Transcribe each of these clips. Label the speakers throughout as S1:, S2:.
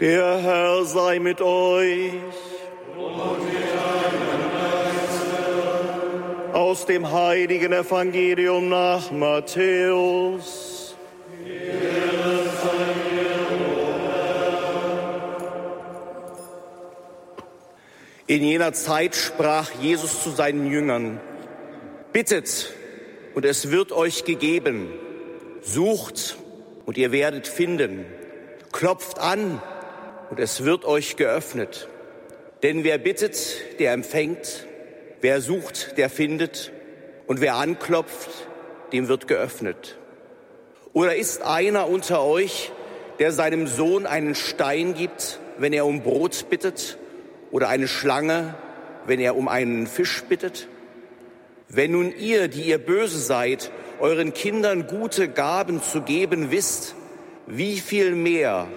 S1: Der Herr sei mit euch. Aus dem heiligen Evangelium nach Matthäus. In jener Zeit sprach Jesus zu seinen Jüngern, Bittet und es wird euch gegeben, sucht und ihr werdet finden, klopft an und es wird euch geöffnet. Denn wer bittet, der empfängt, wer sucht, der findet, und wer anklopft, dem wird geöffnet. Oder ist einer unter euch, der seinem Sohn einen Stein gibt, wenn er um Brot bittet, oder eine Schlange, wenn er um einen Fisch bittet? Wenn nun ihr, die ihr böse seid, euren Kindern gute Gaben zu geben wisst, wie viel mehr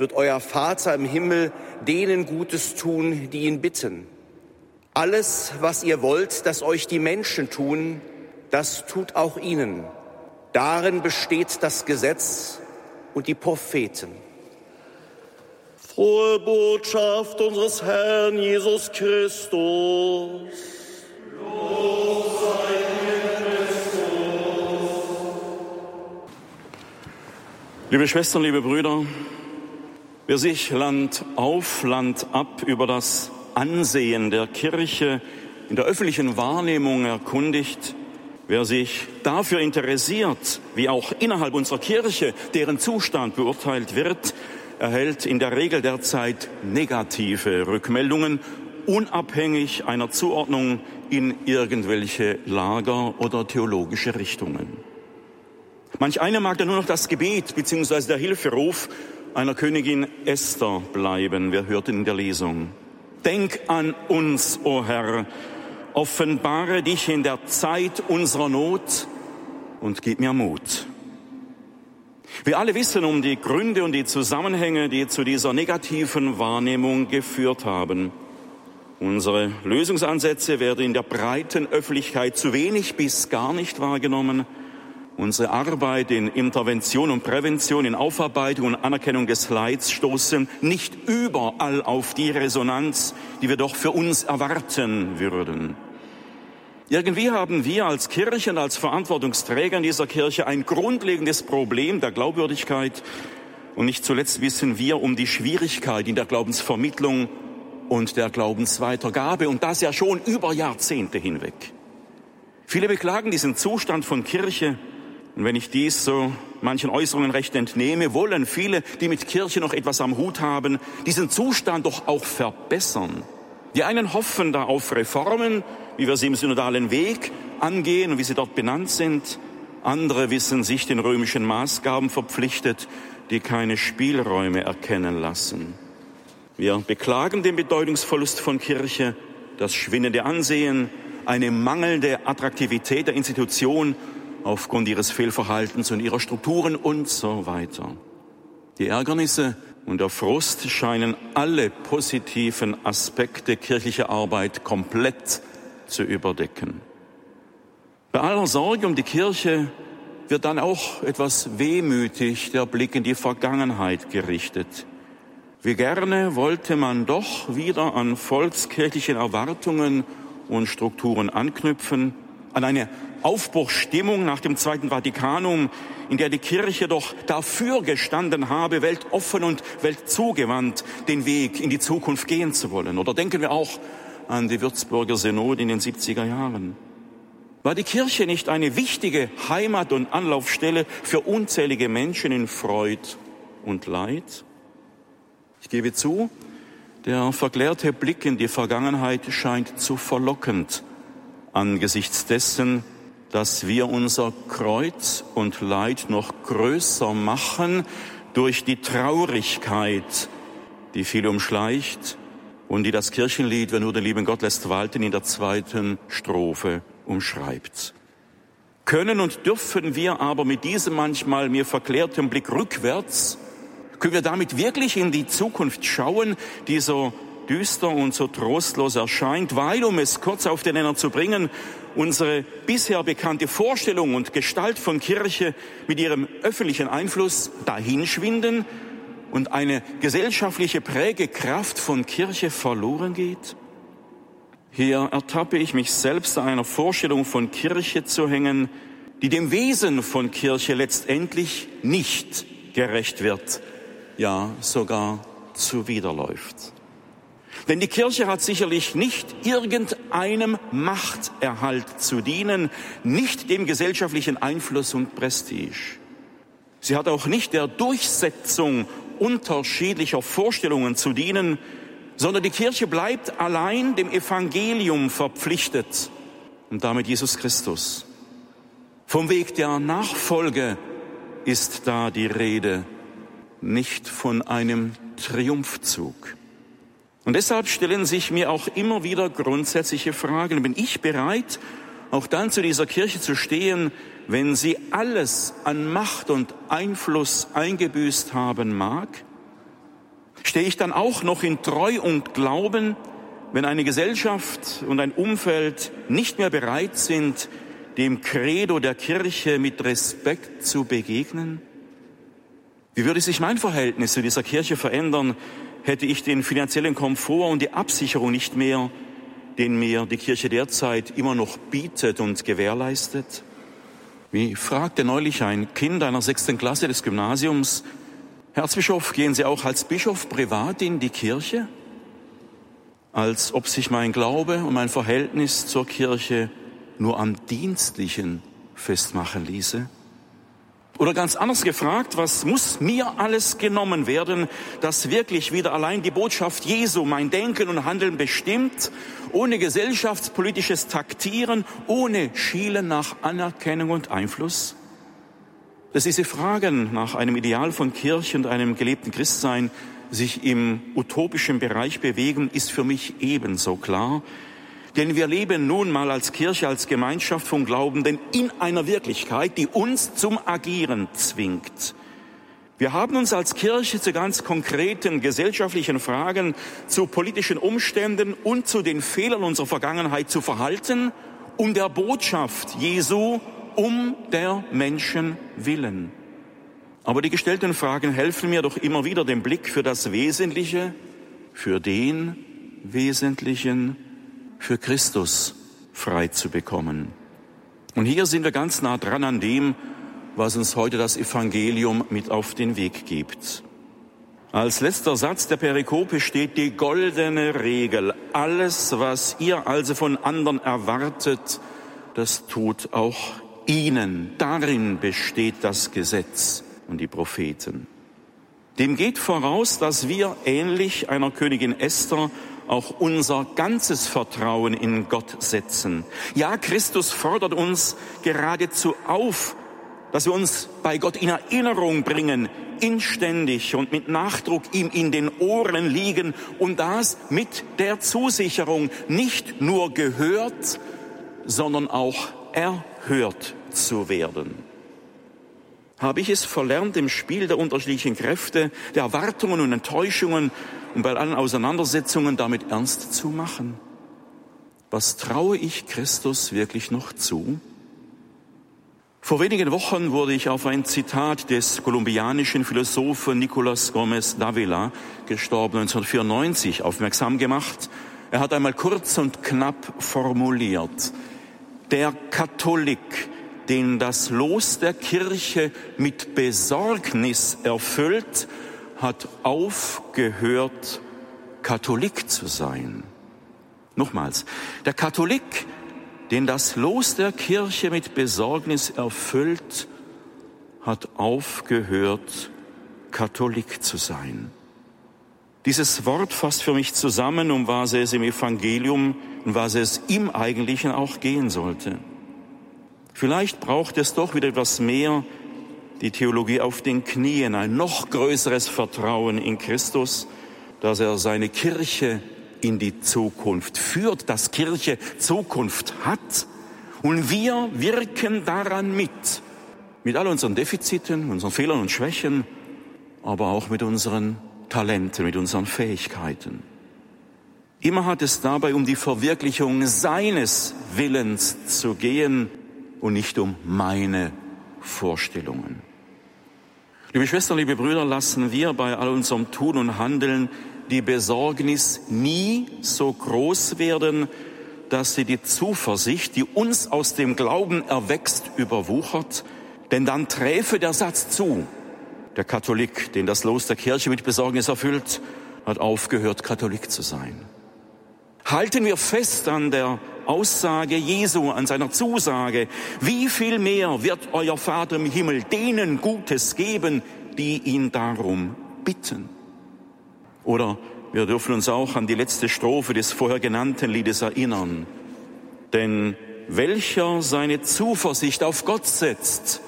S1: wird euer Vater im Himmel denen Gutes tun, die ihn bitten. Alles, was ihr wollt, dass euch die Menschen tun, das tut auch ihnen. Darin besteht das Gesetz und die Propheten. Frohe Botschaft unseres Herrn Jesus Christus. Los sei Christus.
S2: Liebe Schwestern, liebe Brüder, Wer sich Land auf, Land ab über das Ansehen der Kirche in der öffentlichen Wahrnehmung erkundigt, wer sich dafür interessiert, wie auch innerhalb unserer Kirche deren Zustand beurteilt wird, erhält in der Regel derzeit negative Rückmeldungen, unabhängig einer Zuordnung in irgendwelche Lager oder theologische Richtungen. Manch eine mag da nur noch das Gebet bzw. der Hilferuf einer Königin Esther bleiben. Wir hörten in der Lesung. Denk an uns, o oh Herr, offenbare dich in der Zeit unserer Not und gib mir Mut. Wir alle wissen um die Gründe und die Zusammenhänge, die zu dieser negativen Wahrnehmung geführt haben. Unsere Lösungsansätze werden in der breiten Öffentlichkeit zu wenig bis gar nicht wahrgenommen. Unsere Arbeit in Intervention und Prävention, in Aufarbeitung und Anerkennung des Leids stoßen nicht überall auf die Resonanz, die wir doch für uns erwarten würden. Irgendwie haben wir als Kirchen, als Verantwortungsträger in dieser Kirche ein grundlegendes Problem der Glaubwürdigkeit. Und nicht zuletzt wissen wir um die Schwierigkeit in der Glaubensvermittlung und der Glaubensweitergabe und das ja schon über Jahrzehnte hinweg. Viele beklagen diesen Zustand von Kirche und wenn ich dies so manchen Äußerungen recht entnehme, wollen viele, die mit Kirche noch etwas am Hut haben, diesen Zustand doch auch verbessern. Die einen hoffen da auf Reformen, wie wir sie im synodalen Weg angehen und wie sie dort benannt sind. Andere wissen sich den römischen Maßgaben verpflichtet, die keine Spielräume erkennen lassen. Wir beklagen den Bedeutungsverlust von Kirche, das schwindende Ansehen, eine mangelnde Attraktivität der Institution aufgrund ihres Fehlverhaltens und ihrer Strukturen und so weiter. Die Ärgernisse und der Frust scheinen alle positiven Aspekte kirchlicher Arbeit komplett zu überdecken. Bei aller Sorge um die Kirche wird dann auch etwas wehmütig der Blick in die Vergangenheit gerichtet. Wie gerne wollte man doch wieder an volkskirchlichen Erwartungen und Strukturen anknüpfen, an eine Aufbruchsstimmung nach dem Zweiten Vatikanum, in der die Kirche doch dafür gestanden habe, weltoffen und weltzugewandt den Weg in die Zukunft gehen zu wollen. Oder denken wir auch an die Würzburger Synode in den 70er Jahren. War die Kirche nicht eine wichtige Heimat und Anlaufstelle für unzählige Menschen in Freud und Leid? Ich gebe zu, der verklärte Blick in die Vergangenheit scheint zu verlockend angesichts dessen, dass wir unser Kreuz und Leid noch größer machen durch die Traurigkeit, die viel umschleicht und die das Kirchenlied, wenn nur den lieben Gott lässt walten, in der zweiten Strophe umschreibt. Können und dürfen wir aber mit diesem manchmal mir verklärten Blick rückwärts, können wir damit wirklich in die Zukunft schauen, die so düster und so trostlos erscheint, weil, um es kurz auf den Nenner zu bringen, unsere bisher bekannte Vorstellung und Gestalt von Kirche mit ihrem öffentlichen Einfluss dahinschwinden und eine gesellschaftliche Prägekraft von Kirche verloren geht? Hier ertappe ich mich selbst einer Vorstellung von Kirche zu hängen, die dem Wesen von Kirche letztendlich nicht gerecht wird, ja sogar zuwiderläuft. Denn die Kirche hat sicherlich nicht irgendeinem Machterhalt zu dienen, nicht dem gesellschaftlichen Einfluss und Prestige. Sie hat auch nicht der Durchsetzung unterschiedlicher Vorstellungen zu dienen, sondern die Kirche bleibt allein dem Evangelium verpflichtet und damit Jesus Christus. Vom Weg der Nachfolge ist da die Rede, nicht von einem Triumphzug. Und deshalb stellen sich mir auch immer wieder grundsätzliche Fragen. Bin ich bereit, auch dann zu dieser Kirche zu stehen, wenn sie alles an Macht und Einfluss eingebüßt haben mag? Stehe ich dann auch noch in Treu und Glauben, wenn eine Gesellschaft und ein Umfeld nicht mehr bereit sind, dem Credo der Kirche mit Respekt zu begegnen? Wie würde sich mein Verhältnis zu dieser Kirche verändern, hätte ich den finanziellen Komfort und die Absicherung nicht mehr, den mir die Kirche derzeit immer noch bietet und gewährleistet? Wie fragte neulich ein Kind einer sechsten Klasse des Gymnasiums, Erzbischof, gehen Sie auch als Bischof privat in die Kirche? Als ob sich mein Glaube und mein Verhältnis zur Kirche nur am Dienstlichen festmachen ließe? Oder ganz anders gefragt, was muss mir alles genommen werden, dass wirklich wieder allein die Botschaft Jesu mein Denken und Handeln bestimmt, ohne gesellschaftspolitisches Taktieren, ohne Schielen nach Anerkennung und Einfluss? Dass diese Fragen nach einem Ideal von Kirche und einem gelebten Christsein sich im utopischen Bereich bewegen, ist für mich ebenso klar denn wir leben nun mal als Kirche, als Gemeinschaft von Glaubenden in einer Wirklichkeit, die uns zum Agieren zwingt. Wir haben uns als Kirche zu ganz konkreten gesellschaftlichen Fragen, zu politischen Umständen und zu den Fehlern unserer Vergangenheit zu verhalten, um der Botschaft Jesu, um der Menschen willen. Aber die gestellten Fragen helfen mir doch immer wieder den Blick für das Wesentliche, für den Wesentlichen, für Christus frei zu bekommen. Und hier sind wir ganz nah dran an dem, was uns heute das Evangelium mit auf den Weg gibt. Als letzter Satz der Perikope steht die goldene Regel. Alles, was ihr also von anderen erwartet, das tut auch ihnen. Darin besteht das Gesetz und die Propheten. Dem geht voraus, dass wir ähnlich einer Königin Esther auch unser ganzes Vertrauen in Gott setzen. Ja, Christus fordert uns geradezu auf, dass wir uns bei Gott in Erinnerung bringen, inständig und mit Nachdruck ihm in den Ohren liegen und das mit der Zusicherung, nicht nur gehört, sondern auch erhört zu werden. Habe ich es verlernt, im Spiel der unterschiedlichen Kräfte, der Erwartungen und Enttäuschungen und bei allen Auseinandersetzungen damit ernst zu machen? Was traue ich Christus wirklich noch zu? Vor wenigen Wochen wurde ich auf ein Zitat des kolumbianischen Philosophen Nicolas Gomez Davila, gestorben 1994, aufmerksam gemacht. Er hat einmal kurz und knapp formuliert, der Katholik, den das Los der Kirche mit Besorgnis erfüllt, hat aufgehört, Katholik zu sein. Nochmals, der Katholik, den das Los der Kirche mit Besorgnis erfüllt, hat aufgehört, Katholik zu sein. Dieses Wort fasst für mich zusammen, um was es im Evangelium und was es im Eigentlichen auch gehen sollte. Vielleicht braucht es doch wieder etwas mehr die Theologie auf den Knien, ein noch größeres Vertrauen in Christus, dass er seine Kirche in die Zukunft führt, dass Kirche Zukunft hat. Und wir wirken daran mit, mit all unseren Defiziten, unseren Fehlern und Schwächen, aber auch mit unseren Talenten, mit unseren Fähigkeiten. Immer hat es dabei um die Verwirklichung seines Willens zu gehen und nicht um meine Vorstellungen. Liebe Schwestern, liebe Brüder, lassen wir bei all unserem Tun und Handeln die Besorgnis nie so groß werden, dass sie die Zuversicht, die uns aus dem Glauben erwächst, überwuchert, denn dann träfe der Satz zu. Der Katholik, den das Los der Kirche mit Besorgnis erfüllt, hat aufgehört, Katholik zu sein. Halten wir fest an der Aussage Jesu, an seiner Zusage. Wie viel mehr wird euer Vater im Himmel denen Gutes geben, die ihn darum bitten? Oder wir dürfen uns auch an die letzte Strophe des vorher genannten Liedes erinnern. Denn welcher seine Zuversicht auf Gott setzt,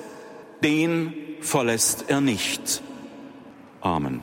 S2: den verlässt er nicht. Amen.